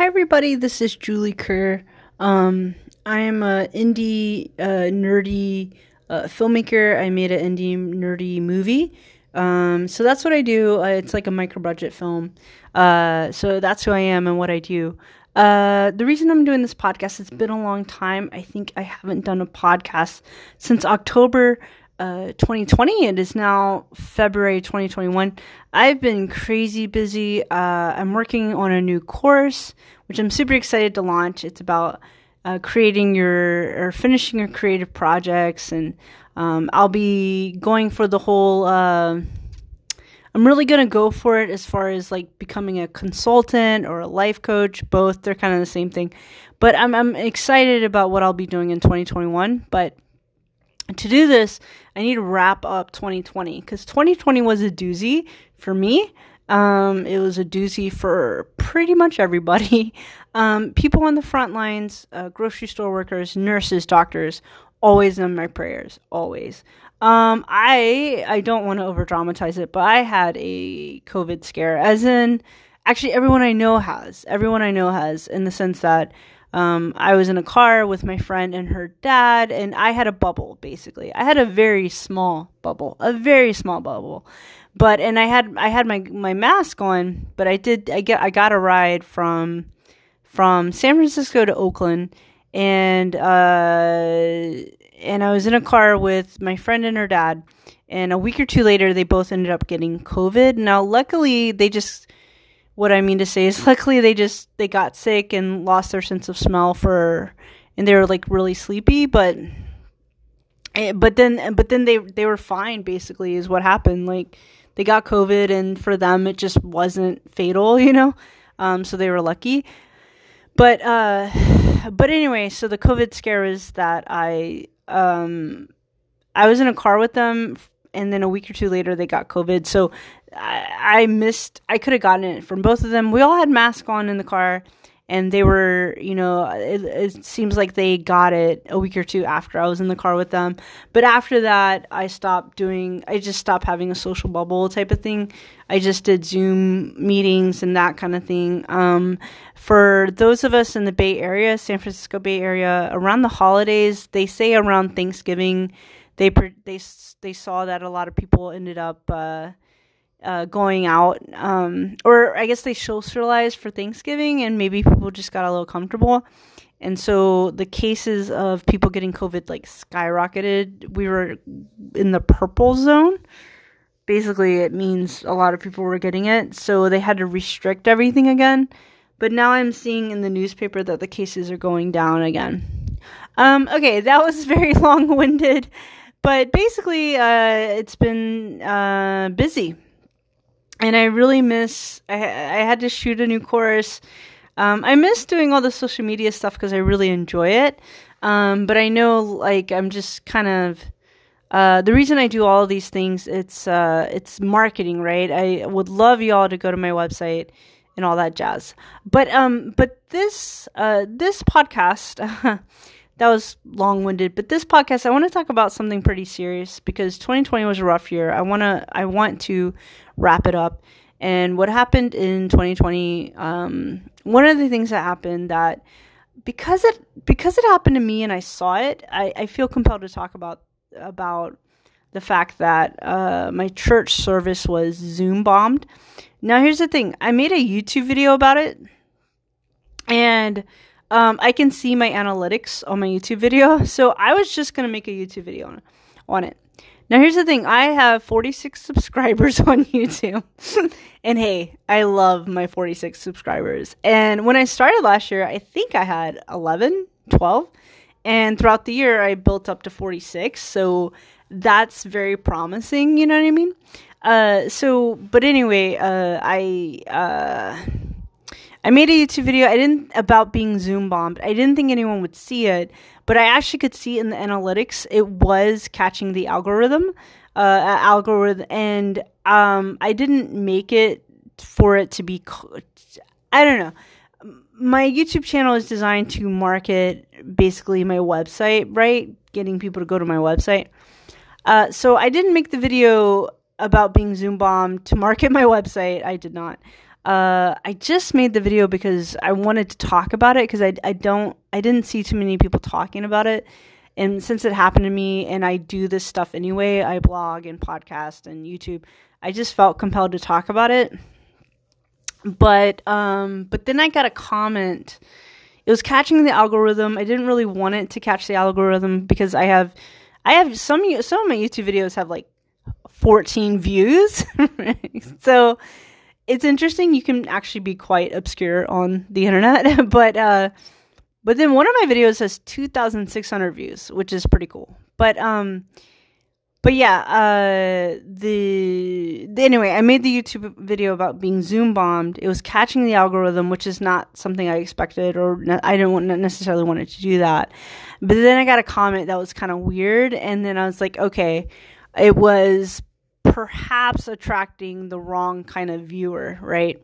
Hi, everybody. This is Julie Kerr. Um, I am a indie uh, nerdy uh, filmmaker. I made an indie nerdy movie. Um, so that's what I do. Uh, it's like a micro budget film. Uh, so that's who I am and what I do. Uh, the reason I'm doing this podcast, it's been a long time. I think I haven't done a podcast since October uh, 2020. It is now February 2021. I've been crazy busy. Uh, I'm working on a new course, which I'm super excited to launch. It's about uh, creating your or finishing your creative projects, and um, I'll be going for the whole. Uh, I'm really gonna go for it as far as like becoming a consultant or a life coach. Both they're kind of the same thing, but I'm I'm excited about what I'll be doing in 2021. But to do this, I need to wrap up 2020 because 2020 was a doozy for me. Um, it was a doozy for pretty much everybody. Um, people on the front lines, uh, grocery store workers, nurses, doctors, always in my prayers, always. Um, I I don't want to over dramatize it, but I had a COVID scare, as in actually everyone I know has. Everyone I know has, in the sense that um, I was in a car with my friend and her dad, and I had a bubble basically. I had a very small bubble, a very small bubble, but and I had I had my my mask on, but I did I get I got a ride from from San Francisco to Oakland, and uh, and I was in a car with my friend and her dad, and a week or two later they both ended up getting COVID. Now, luckily, they just what I mean to say is luckily they just they got sick and lost their sense of smell for and they were like really sleepy but eh, but then but then they they were fine basically is what happened. Like they got covid and for them it just wasn't fatal you know? Um so they were lucky. But uh but anyway so the covid scare is that i um i was in a car with them and then a week or two later they got covid. So I, I missed. I could have gotten it from both of them. We all had masks on in the car, and they were, you know, it, it, seems like they got it a week or two after I was in the car with them. But after that, I stopped doing. I just stopped having a social bubble type of thing. I just did Zoom meetings and that kind of thing. Um, for those of us in the Bay Area, San Francisco Bay Area, around the holidays, they say around Thanksgiving, they they they saw that a lot of people ended up. Uh, uh, going out, um, or I guess they socialized for Thanksgiving, and maybe people just got a little comfortable, and so the cases of people getting COVID like skyrocketed. We were in the purple zone. Basically, it means a lot of people were getting it, so they had to restrict everything again. But now I'm seeing in the newspaper that the cases are going down again. Um, okay, that was very long winded, but basically, uh, it's been uh, busy and I really miss. I I had to shoot a new course. Um, I miss doing all the social media stuff because I really enjoy it. Um, but I know, like, I'm just kind of. Uh, the reason I do all these things, it's uh, it's marketing, right? I would love y'all to go to my website and all that jazz. But um, but this uh, this podcast, that was long winded. But this podcast, I want to talk about something pretty serious because 2020 was a rough year. I wanna I want to wrap it up. And what happened in 2020, um, one of the things that happened that because it because it happened to me and I saw it, I, I feel compelled to talk about about the fact that uh, my church service was Zoom bombed. Now here's the thing: I made a YouTube video about it, and um, I can see my analytics on my YouTube video. So I was just gonna make a YouTube video on, on it. Now, here's the thing I have 46 subscribers on YouTube. and hey, I love my 46 subscribers. And when I started last year, I think I had 11, 12. And throughout the year, I built up to 46. So that's very promising, you know what I mean? Uh, so, but anyway, uh, I, uh, I made a YouTube video. I didn't about being Zoom bombed. I didn't think anyone would see it, but I actually could see in the analytics it was catching the algorithm, uh, algorithm, and um, I didn't make it for it to be. I don't know. My YouTube channel is designed to market basically my website, right? Getting people to go to my website. Uh, so I didn't make the video about being Zoom bombed to market my website. I did not. Uh, I just made the video because I wanted to talk about it because I, I don't I didn't see too many people talking about it, and since it happened to me and I do this stuff anyway, I blog and podcast and YouTube. I just felt compelled to talk about it. But um, but then I got a comment. It was catching the algorithm. I didn't really want it to catch the algorithm because I have I have some some of my YouTube videos have like 14 views. so it's interesting. You can actually be quite obscure on the internet, but uh, but then one of my videos has 2,600 views, which is pretty cool. But um, but yeah, uh, the, the anyway, I made the YouTube video about being Zoom bombed. It was catching the algorithm, which is not something I expected, or I didn't necessarily wanted to do that. But then I got a comment that was kind of weird, and then I was like, okay, it was perhaps attracting the wrong kind of viewer, right?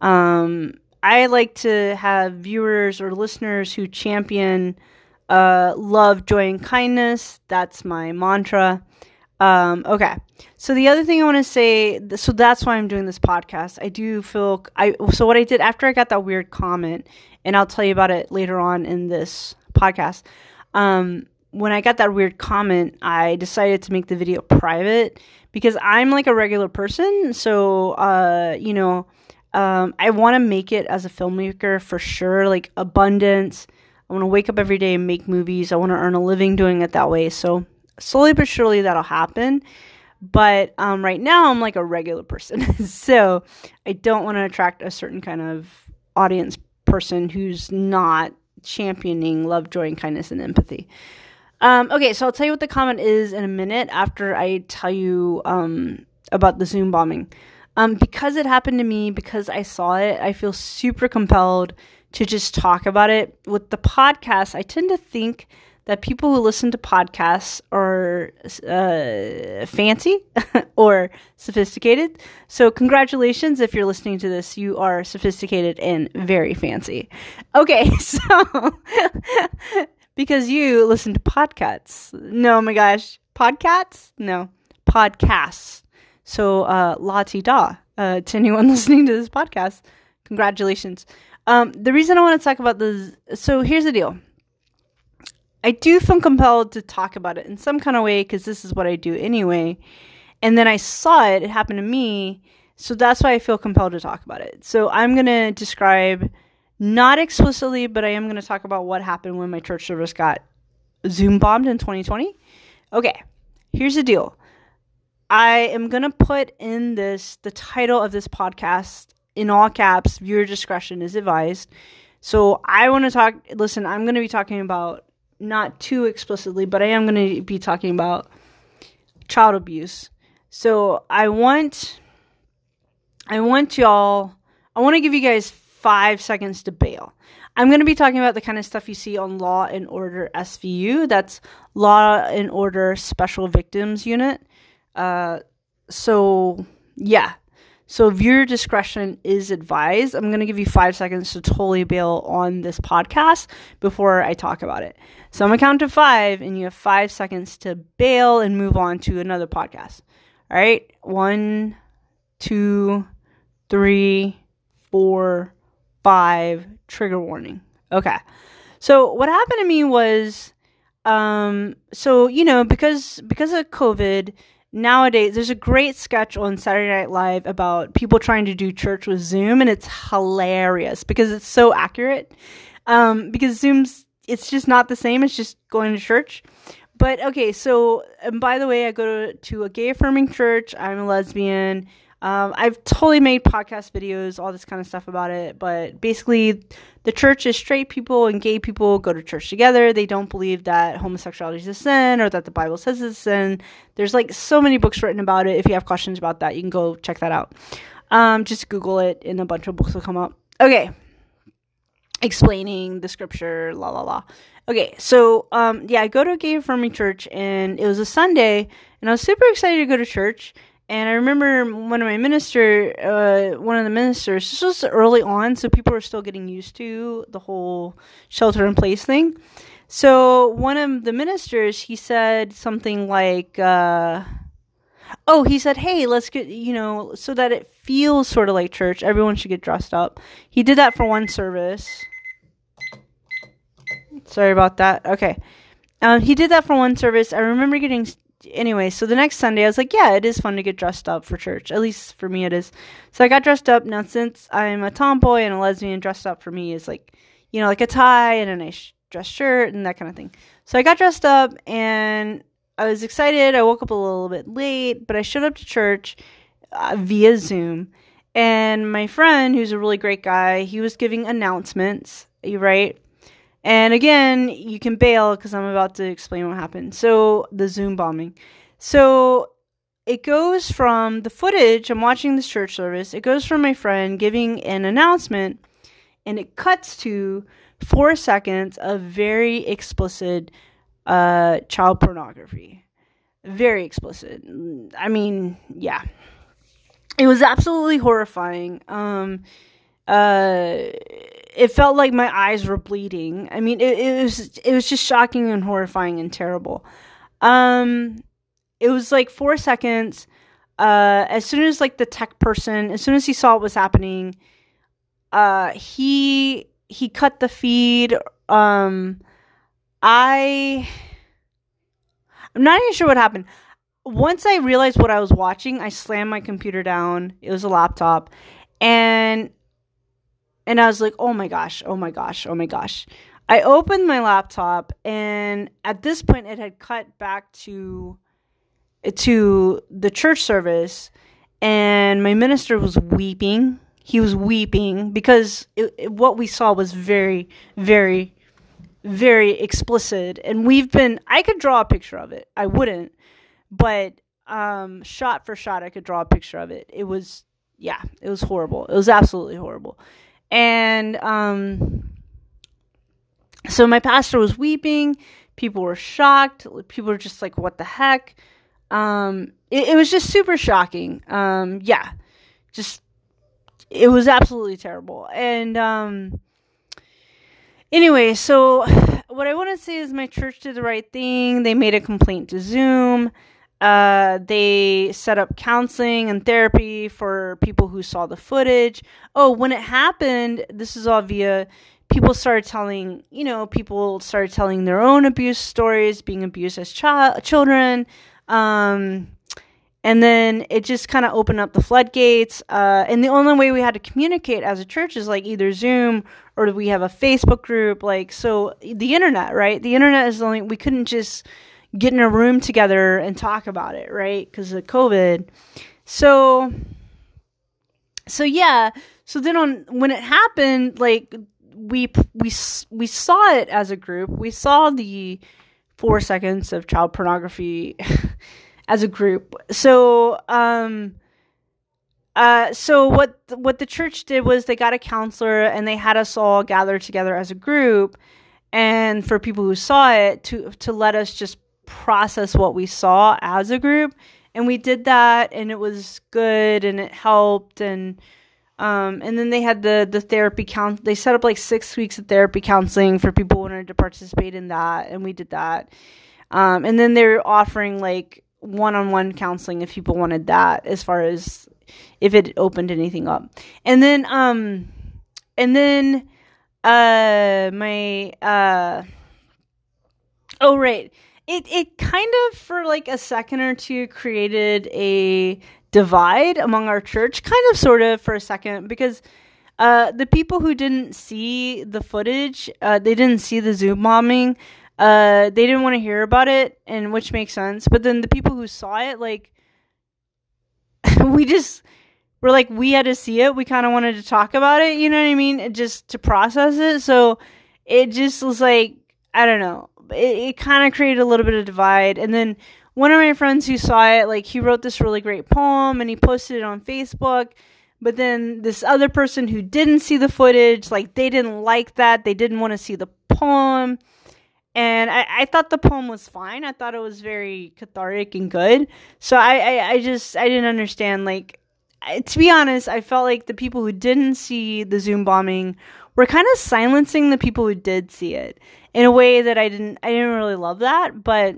Um, I like to have viewers or listeners who champion uh, love, joy, and kindness. That's my mantra. Um, okay. So the other thing I want to say, so that's why I'm doing this podcast. I do feel I so what I did after I got that weird comment, and I'll tell you about it later on in this podcast. Um, when I got that weird comment, I decided to make the video private because I'm like a regular person. So, uh, you know, um, I want to make it as a filmmaker for sure, like abundance. I want to wake up every day and make movies. I want to earn a living doing it that way. So, slowly but surely, that'll happen. But um, right now, I'm like a regular person. so, I don't want to attract a certain kind of audience person who's not championing love, joy, and kindness and empathy. Um, okay, so I'll tell you what the comment is in a minute after I tell you um, about the Zoom bombing. Um, because it happened to me, because I saw it, I feel super compelled to just talk about it. With the podcast, I tend to think that people who listen to podcasts are uh, fancy or sophisticated. So, congratulations if you're listening to this. You are sophisticated and very fancy. Okay, so because you listen to podcasts. No, oh my gosh, podcasts? No, podcasts. So, uh, la ti da uh, to anyone listening to this podcast. Congratulations. Um, the reason I want to talk about this, so here's the deal. I do feel compelled to talk about it in some kind of way because this is what I do anyway. And then I saw it, it happened to me. So that's why I feel compelled to talk about it. So I'm going to describe not explicitly, but I am going to talk about what happened when my church service got Zoom bombed in 2020. Okay, here's the deal. I am going to put in this the title of this podcast in all caps, viewer discretion is advised. So I want to talk listen, I'm going to be talking about not too explicitly, but I am going to be talking about child abuse. So I want I want y'all I want to give you guys five seconds to bail. I'm going to be talking about the kind of stuff you see on Law and Order SVU. That's Law and Order Special Victims Unit. Uh, so, yeah. So, viewer discretion is advised. I'm going to give you five seconds to totally bail on this podcast before I talk about it. So, I'm going to count to five, and you have five seconds to bail and move on to another podcast. All right. One, two, three, four, five trigger warning. Okay. So what happened to me was um so you know because because of covid nowadays there's a great sketch on Saturday Night Live about people trying to do church with Zoom and it's hilarious because it's so accurate. Um because Zoom's it's just not the same, it's just going to church. But okay, so and by the way, I go to, to a gay affirming church. I'm a lesbian. Um, I've totally made podcast videos, all this kind of stuff about it, but basically, the church is straight people and gay people go to church together. They don't believe that homosexuality is a sin or that the Bible says it's a sin. There's like so many books written about it. If you have questions about that, you can go check that out. Um, just Google it, and a bunch of books will come up. Okay, explaining the scripture, la la la. Okay, so um, yeah, I go to a gay affirming church, and it was a Sunday, and I was super excited to go to church and I remember one of my minister, uh, one of the ministers, this was early on, so people were still getting used to the whole shelter in place thing. So one of the ministers, he said something like, uh, oh, he said, hey, let's get, you know, so that it feels sort of like church, everyone should get dressed up. He did that for one service. Sorry about that. Okay. Um, he did that for one service. I remember getting anyway. So the next Sunday, I was like, yeah, it is fun to get dressed up for church. At least for me, it is. So I got dressed up. Now, since I'm a tomboy and a lesbian, dressed up for me is like, you know, like a tie and a nice dress shirt and that kind of thing. So I got dressed up and I was excited. I woke up a little bit late, but I showed up to church uh, via Zoom. And my friend, who's a really great guy, he was giving announcements, you right? And again, you can bail because I'm about to explain what happened. So, the Zoom bombing. So, it goes from the footage, I'm watching this church service, it goes from my friend giving an announcement, and it cuts to four seconds of very explicit uh, child pornography. Very explicit. I mean, yeah. It was absolutely horrifying. Um, uh, it felt like my eyes were bleeding. I mean, it, it was it was just shocking and horrifying and terrible. Um, it was like four seconds. Uh, as soon as like the tech person, as soon as he saw what was happening, uh, he he cut the feed. Um, I I'm not even sure what happened. Once I realized what I was watching, I slammed my computer down. It was a laptop, and and I was like, "Oh my gosh! Oh my gosh! Oh my gosh!" I opened my laptop, and at this point, it had cut back to to the church service, and my minister was weeping. He was weeping because it, it, what we saw was very, very very explicit and we've been I could draw a picture of it. I wouldn't, but um shot for shot I could draw a picture of it. It was yeah, it was horrible. It was absolutely horrible. And um so my pastor was weeping, people were shocked, people were just like what the heck? Um it, it was just super shocking. Um yeah. Just it was absolutely terrible. And um Anyway, so what I want to say is my church did the right thing. They made a complaint to Zoom. Uh, they set up counseling and therapy for people who saw the footage. Oh, when it happened, this is all via people started telling, you know, people started telling their own abuse stories, being abused as child children. Um, and then it just kind of opened up the floodgates. Uh, and the only way we had to communicate as a church is like either Zoom or we have a Facebook group. Like, so the internet, right? The internet is the only, we couldn't just get in a room together and talk about it, right? Because of COVID. So, so yeah. So then on, when it happened, like, we, we, we saw it as a group. We saw the four seconds of child pornography. as a group. So, um, uh, so what what the church did was they got a counselor and they had us all gather together as a group, and for people who saw it to to let us just process what we saw as a group, and we did that, and it was good, and it helped, and um, and then they had the the therapy count. They set up like six weeks of therapy counseling for people who wanted to participate in that, and we did that. Um, and then they're offering like one-on-one counseling if people wanted that as far as if it opened anything up and then um and then uh my uh oh right it it kind of for like a second or two created a divide among our church kind of sort of for a second because uh the people who didn't see the footage uh they didn't see the zoom bombing uh, they didn't want to hear about it, and which makes sense. But then the people who saw it, like, we just were like, we had to see it. We kind of wanted to talk about it. You know what I mean? Just to process it. So it just was like, I don't know. It, it kind of created a little bit of divide. And then one of my friends who saw it, like, he wrote this really great poem and he posted it on Facebook. But then this other person who didn't see the footage, like, they didn't like that. They didn't want to see the poem and I, I thought the poem was fine. I thought it was very cathartic and good. So I, I, I just I didn't understand. Like I, to be honest, I felt like the people who didn't see the Zoom bombing were kind of silencing the people who did see it in a way that I didn't I didn't really love that. But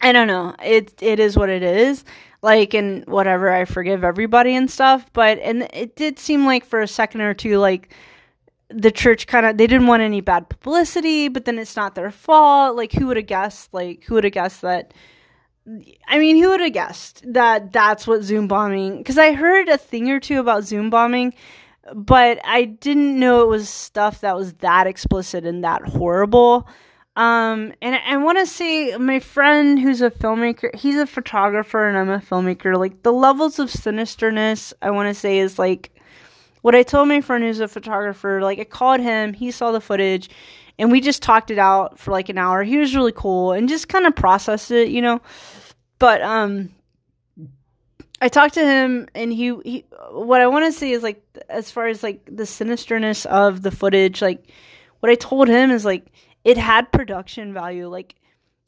I don't know. It it is what it is. Like and whatever, I forgive everybody and stuff. But and it did seem like for a second or two, like the church kind of they didn't want any bad publicity. But then it's not their fault. Like who would have guessed? Like who would have guessed that? I mean, who would have guessed that that's what Zoom bombing? Because I heard a thing or two about Zoom bombing, but I didn't know it was stuff that was that explicit and that horrible. Um, and I, I want to say my friend who's a filmmaker, he's a photographer and I'm a filmmaker. Like the levels of sinisterness, I want to say is like what I told my friend who's a photographer. Like I called him, he saw the footage, and we just talked it out for like an hour. He was really cool and just kind of processed it, you know. But um, I talked to him, and he he. What I want to say is like as far as like the sinisterness of the footage, like what I told him is like it had production value. Like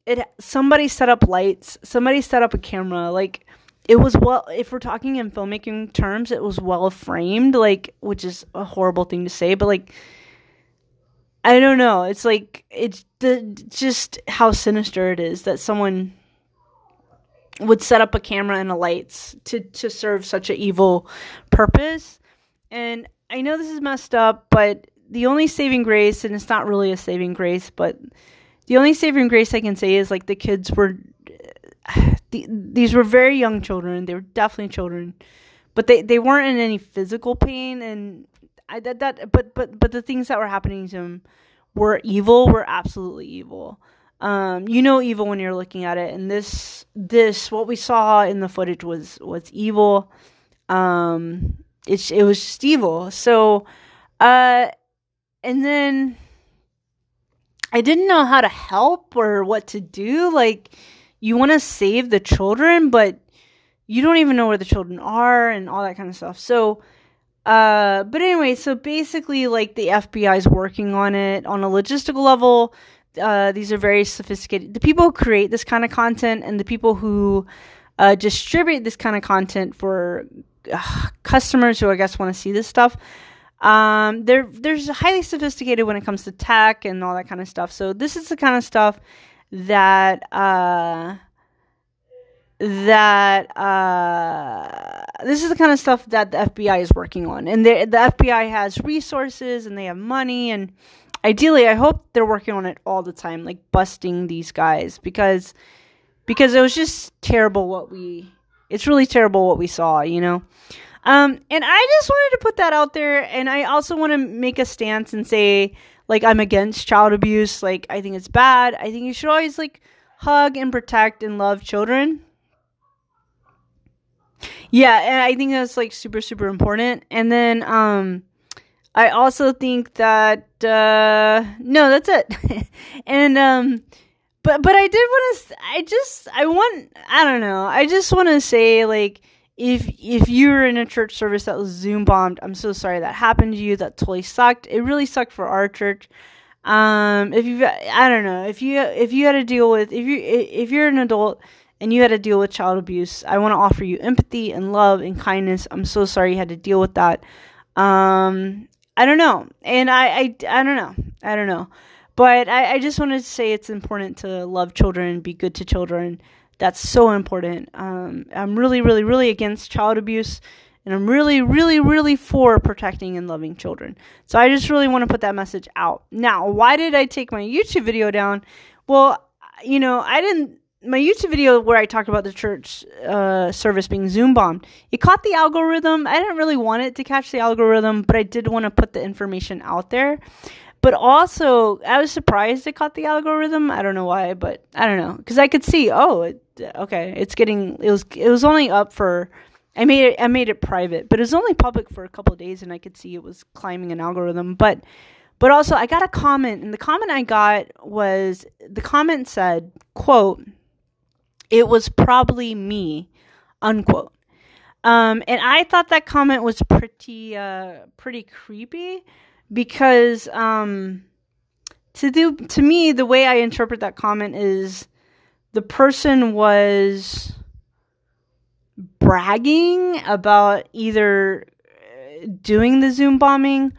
it somebody set up lights, somebody set up a camera, like it was well if we're talking in filmmaking terms, it was well framed, like which is a horrible thing to say, but like I don't know. It's like it's the just how sinister it is that someone would set up a camera and a lights to to serve such an evil purpose. And I know this is messed up, but the only saving grace, and it's not really a saving grace, but the only saving grace I can say is like the kids were, the, these were very young children. They were definitely children, but they, they weren't in any physical pain. And I that that but but but the things that were happening to them were evil. Were absolutely evil. Um, you know evil when you're looking at it, and this this what we saw in the footage was was evil. Um, it it was just evil. So, uh, and then I didn't know how to help or what to do. Like, you want to save the children, but you don't even know where the children are and all that kind of stuff. So, uh, but anyway, so basically, like, the FBI is working on it on a logistical level. Uh, these are very sophisticated. The people who create this kind of content and the people who uh, distribute this kind of content for uh, customers who I guess want to see this stuff um, they're they're highly sophisticated when it comes to tech and all that kind of stuff. So this is the kind of stuff that uh, that uh, this is the kind of stuff that the FBI is working on, and the the FBI has resources and they have money, and ideally, I hope they're working on it all the time, like busting these guys because because it was just terrible what we. It's really terrible what we saw, you know. Um, and I just wanted to put that out there. And I also want to make a stance and say, like, I'm against child abuse. Like, I think it's bad. I think you should always, like, hug and protect and love children. Yeah, and I think that's, like, super, super important. And then, um, I also think that, uh, no, that's it. and, um, but, but I did want to, I just, I want, I don't know, I just want to say, like, if if you're in a church service that was Zoom bombed, I'm so sorry that happened to you. That totally sucked. It really sucked for our church. Um, if you, I don't know, if you if you had to deal with if you if you're an adult and you had to deal with child abuse, I want to offer you empathy and love and kindness. I'm so sorry you had to deal with that. Um, I don't know, and I I, I don't know, I don't know, but I, I just wanted to say it's important to love children, be good to children. That's so important. Um, I'm really, really, really against child abuse, and I'm really, really, really for protecting and loving children. So I just really want to put that message out. Now, why did I take my YouTube video down? Well, you know, I didn't. My YouTube video where I talked about the church uh, service being Zoom bombed, it caught the algorithm. I didn't really want it to catch the algorithm, but I did want to put the information out there. But also, I was surprised it caught the algorithm. I don't know why, but I don't know because I could see. Oh, it, okay, it's getting. It was. It was only up for. I made it. I made it private, but it was only public for a couple days, and I could see it was climbing an algorithm. But, but also, I got a comment, and the comment I got was the comment said, "quote It was probably me," unquote. Um, and I thought that comment was pretty, uh, pretty creepy because um, to do to me the way I interpret that comment is the person was bragging about either uh, doing the Zoom bombing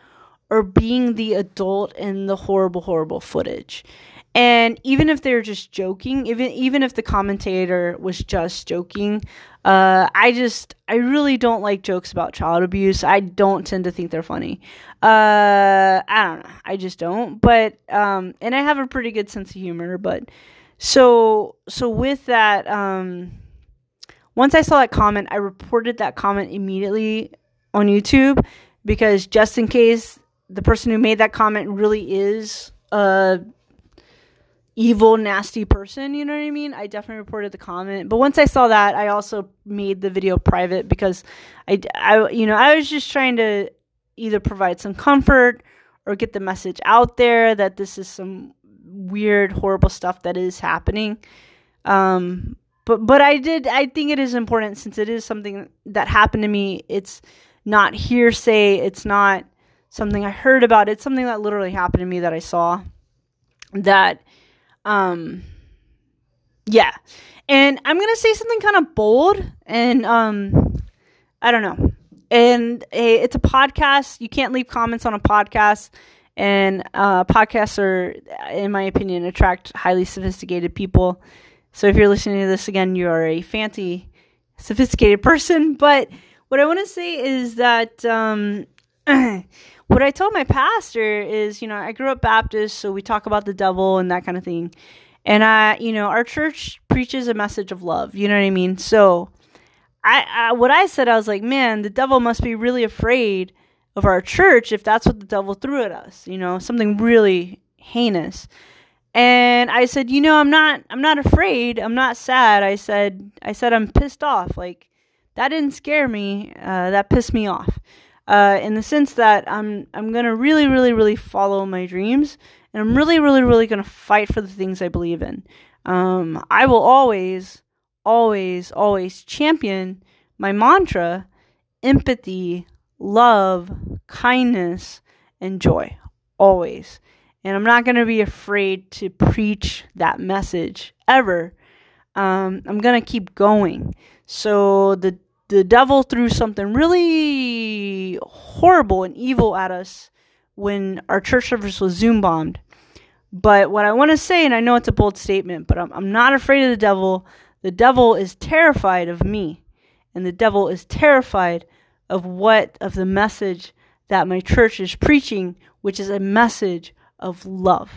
or being the adult in the horrible, horrible footage. And even if they're just joking, even even if the commentator was just joking, uh, I just I really don't like jokes about child abuse. I don't tend to think they're funny. Uh, I don't know. I just don't. But um, and I have a pretty good sense of humor. But so so with that, um, once I saw that comment, I reported that comment immediately on YouTube because just in case the person who made that comment really is a evil, nasty person, you know what I mean? I definitely reported the comment. But once I saw that, I also made the video private because I, I you know, I was just trying to either provide some comfort or get the message out there that this is some weird, horrible stuff that is happening. Um, but but I did I think it is important since it is something that happened to me. It's not hearsay. It's not something I heard about. It's something that literally happened to me that I saw. That um yeah. And I'm going to say something kind of bold and um I don't know. And a, it's a podcast. You can't leave comments on a podcast and uh, podcasts are in my opinion attract highly sophisticated people so if you're listening to this again, you are a fancy, sophisticated person. But what I want to say is that um, what I told my pastor is, you know, I grew up Baptist, so we talk about the devil and that kind of thing. And I, you know, our church preaches a message of love. You know what I mean? So, I, I what I said, I was like, man, the devil must be really afraid of our church if that's what the devil threw at us. You know, something really heinous. And I said, "You know, I'm not I'm not afraid. I'm not sad." I said I said I'm pissed off. Like that didn't scare me. Uh, that pissed me off. Uh, in the sense that I'm I'm to really really really follow my dreams and I'm really really really to fight for the things I believe in. Um, I will always always always champion my mantra empathy, love, kindness, and joy. Always. And I'm not going to be afraid to preach that message ever. Um, I'm going to keep going. So the the devil threw something really horrible and evil at us when our church service was Zoom bombed. But what I want to say, and I know it's a bold statement, but I'm, I'm not afraid of the devil. The devil is terrified of me, and the devil is terrified of what, of the message that my church is preaching, which is a message of love.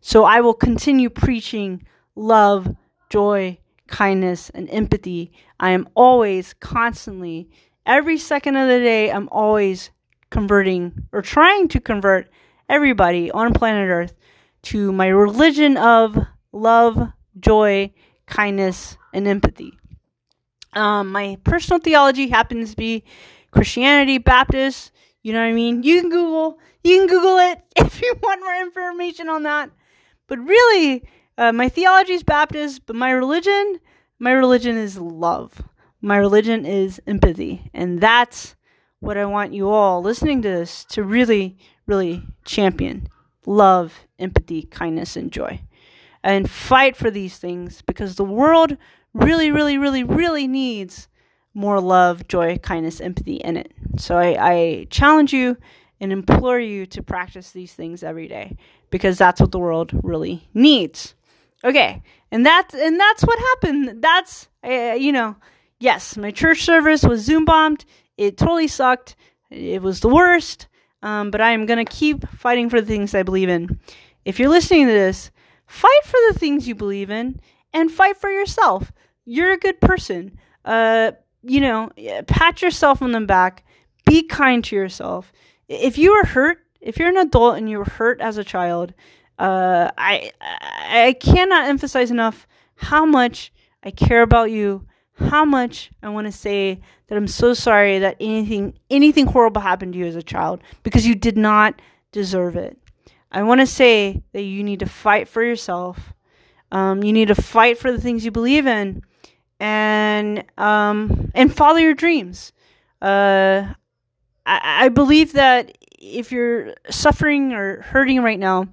So I will continue preaching love, joy, kindness, and empathy. I am always, constantly, every second of the day, I'm always converting or trying to convert everybody on planet Earth to my religion of love, joy, kindness, and empathy. Um, my personal theology happens to be Christianity, Baptist, you know what I mean? You can Google, you can Google it if you want more information on that. But really, uh, my theology is Baptist, but my religion, my religion is love. My religion is empathy, and that's what I want you all listening to this to really, really champion love, empathy, kindness, and joy. And fight for these things because the world really, really, really, really needs more love, joy, kindness, empathy in it. So I, I challenge you and implore you to practice these things every day because that's what the world really needs. Okay, and that's and that's what happened. That's uh, you know, yes, my church service was Zoom bombed. It totally sucked. It was the worst. Um, but I am gonna keep fighting for the things I believe in. If you're listening to this, fight for the things you believe in and fight for yourself. You're a good person. Uh, you know, pat yourself on the back. Be kind to yourself. If you were hurt, if you're an adult and you were hurt as a child, uh, I I cannot emphasize enough how much I care about you. How much I want to say that I'm so sorry that anything anything horrible happened to you as a child because you did not deserve it. I want to say that you need to fight for yourself. Um, you need to fight for the things you believe in and um, and follow your dreams. Uh, I, I believe that if you're suffering or hurting right now,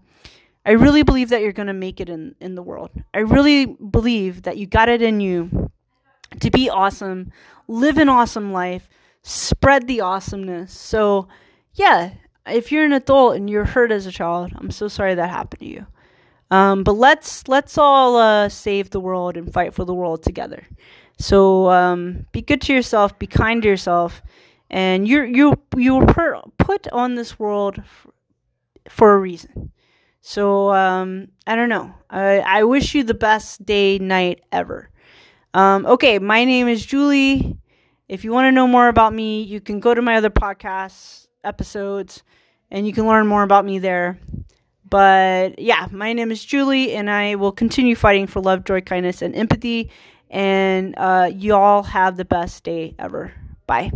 I really believe that you're going to make it in, in the world. I really believe that you got it in you to be awesome, live an awesome life, spread the awesomeness. So, yeah, if you're an adult and you're hurt as a child, I'm so sorry that happened to you. Um, but let's let's all uh, save the world and fight for the world together. So um, be good to yourself, be kind to yourself, and you you you were put on this world for a reason. So um, I don't know. I I wish you the best day night ever. Um, okay, my name is Julie. If you want to know more about me, you can go to my other podcast episodes and you can learn more about me there. But yeah, my name is Julie, and I will continue fighting for love, joy, kindness, and empathy. And uh, y'all have the best day ever. Bye.